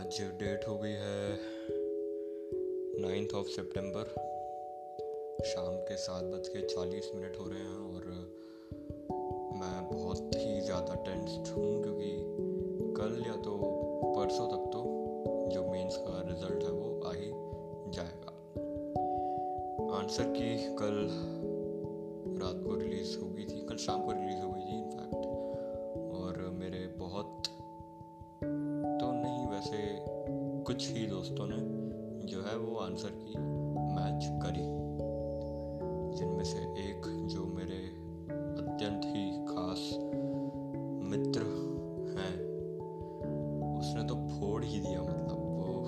आज डेट हो गई है नाइन्थ ऑफ़ सितंबर। शाम के सात बज के चालीस मिनट हो रहे हैं और मैं बहुत ही ज़्यादा टेंस्ड हूँ क्योंकि कल या तो परसों तक तो जो मेंस का रिज़ल्ट है वो आ ही जाएगा। आंसर की कल रात को रिलीज़ हो गई थी, कल शाम को रिलीज़ हो गई थी। कुछ ही दोस्तों ने जो है वो आंसर की मैच करी, जिनमें से एक जो मेरे अत्यंत ही खास मित्र हैं, उसने तो फोड़ ही दिया मतलब वो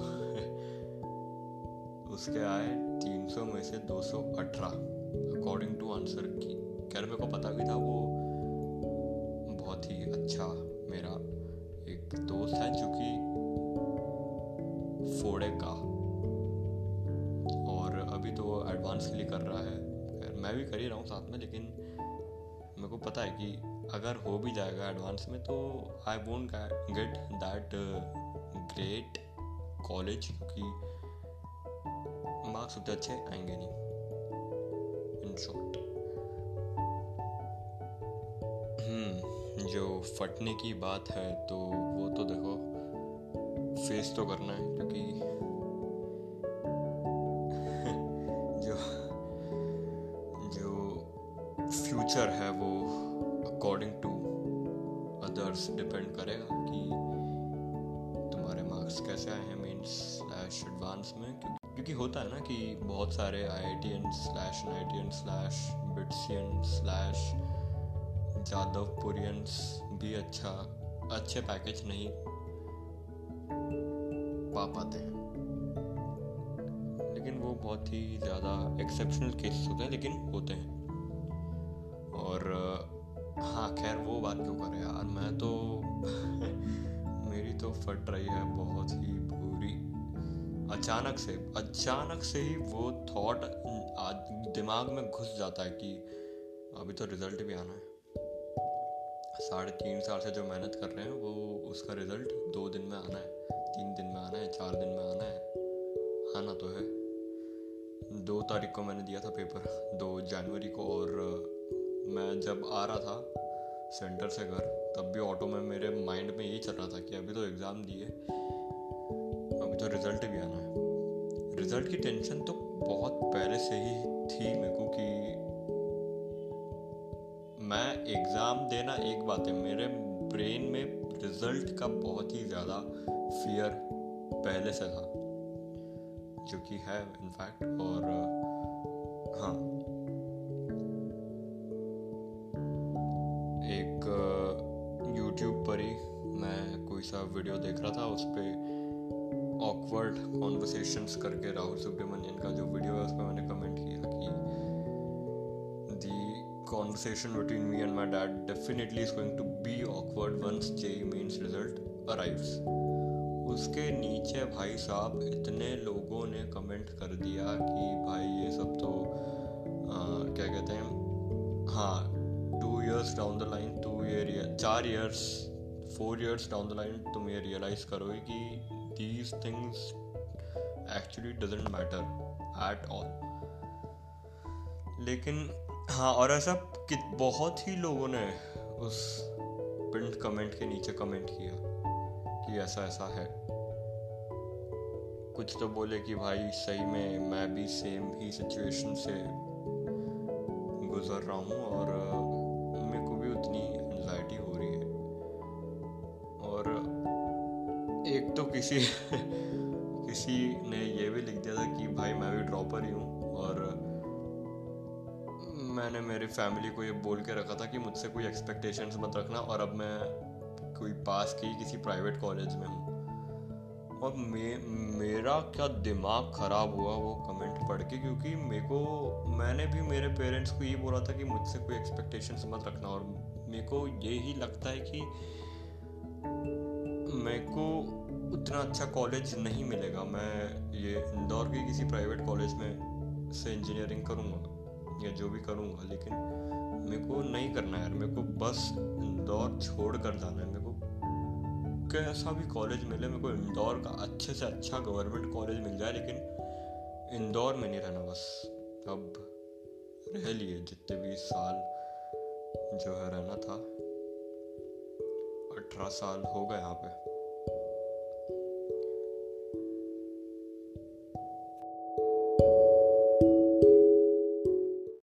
उसके आए 300 में से 218 अकॉर्डिंग टू आंसर की। खैर, मेरे को पता भी था, वो बहुत ही अच्छा मेरा एक दोस्त है, जो कि फोड़ेगा अभी तो एडवांस के लिए कर रहा है। मैं भी कर ही रहा हूँ साथ में, लेकिन मेरे को पता है कि अगर हो भी जाएगा एडवांस में तो I won't get that great college क्योंकि मार्क्स उतने अच्छे आएँगे नहीं। इन शॉर्ट हम्म जो फटने की बात है तो वो तो देखो। फेस तो करना है, क्योंकि जो जो फ्यूचर है वो अकॉर्डिंग टू अदर्स डिपेंड करेगा कि तुम्हारे मार्क्स कैसे आए हैं मीन्स स्लैश एडवांस में, क्योंकि होता है ना कि बहुत सारे IITian slash NITian slash BITSian slash Jadavpurians भी अच्छा अच्छे पैकेज नहीं पा पाते हैं। लेकिन वो बहुत ही ज़्यादा एक्सेप्शनल केसेस होते हैं, लेकिन होते हैं। और हाँ खैर, वो बात क्यों करे यार? मैं तो मेरी तो फट रही है बहुत ही बुरी अचानक से अचानक से ही वो थॉट दिमाग में घुस जाता है कि अभी तो रिज़ल्ट भी आना है। साढ़े तीन साल से जो मेहनत कर रहे हैं, वो उसका रिज़ल्ट दो दिन में आना है, तीन दिन में आना है, चार दिन में आना है। आना तो है। दो तारीख को मैंने दिया था पेपर दो जनवरी को और मैं जब आ रहा था सेंटर से घर, तब भी ऑटो में मेरे माइंड में यही चल रहा था कि अभी तो एग्ज़ाम दिए अभी तो रिज़ल्ट भी आना है। रिज़ल्ट की टेंशन तो बहुत पहले से ही थी मेरे को कि मैं एग्ज़ाम देना एक बात है। मेरे ब्रेन में रिज़ल्ट का बहुत ही ज़्यादा फियर पहले से था, जो कि है इनफैक्ट और हाँ। एक यूट्यूब पर ही मैं कोई सा वीडियो देख रहा था, उस पर ऑकवर्ड कॉन्वर्सेशंस करके राहुल सुब्रमण्यन का जो वीडियो है, उस पर मैंने कमेंट किया कि conversation between me and my dad definitely is going to be awkward once JEE mains result arrives उसके नीचे भाई साहब इतने लोगों ने कमेंट कर दिया कि भाई ये सब तो आ, क्या कहते हैं हाँ two years down the line two year चार years four years down the line तुम ये रियलाइज़ करोगे कि these things actually doesn't matter at all लेकिन हाँ और ऐसा कि बहुत ही लोगों ने उस प्रिंट कमेंट के नीचे कमेंट किया कि ऐसा ऐसा है। कुछ तो बोले कि भाई सही में मैं भी सेम ही सिचुएशन से गुजर रहा हूँ और मेरे को भी उतनी एनजाइटी हो रही है। और एक तो किसी किसी ने ये भी लिख दिया था कि भाई मैं भी ड्रॉपर ही हूँ। मैंने मेरी फैमिली को ये बोल के रखा था कि मुझसे कोई एक्सपेक्टेशंस मत रखना और अब मैं कोई पास की किसी प्राइवेट कॉलेज में हूँ। और मे, मेरा क्या दिमाग ख़राब हुआ वो कमेंट पढ़ के? क्योंकि मेरे को मैंने भी मेरे पेरेंट्स को ये बोला था कि मुझसे कोई एक्सपेक्टेशन मत रखना और मेरे को ये ही लगता है कि मेरे को उतना अच्छा कॉलेज नहीं मिलेगा। मैं ये इंदौर के किसी प्राइवेट कॉलेज में से इंजीनियरिंग करूँगा। या जो भी करूँगा लेकिन मेरे को नहीं करना यार। मेरे को बस इंदौर छोड़ कर जाना है। मेरे को कैसा भी कॉलेज मिले, मेरे को इंदौर का अच्छे से अच्छा गवर्नमेंट कॉलेज मिल जाए, लेकिन इंदौर में नहीं रहना बस। अब रह लिए जितने भी साल जो है रहना था। अठारह साल हो गए यहाँ पे।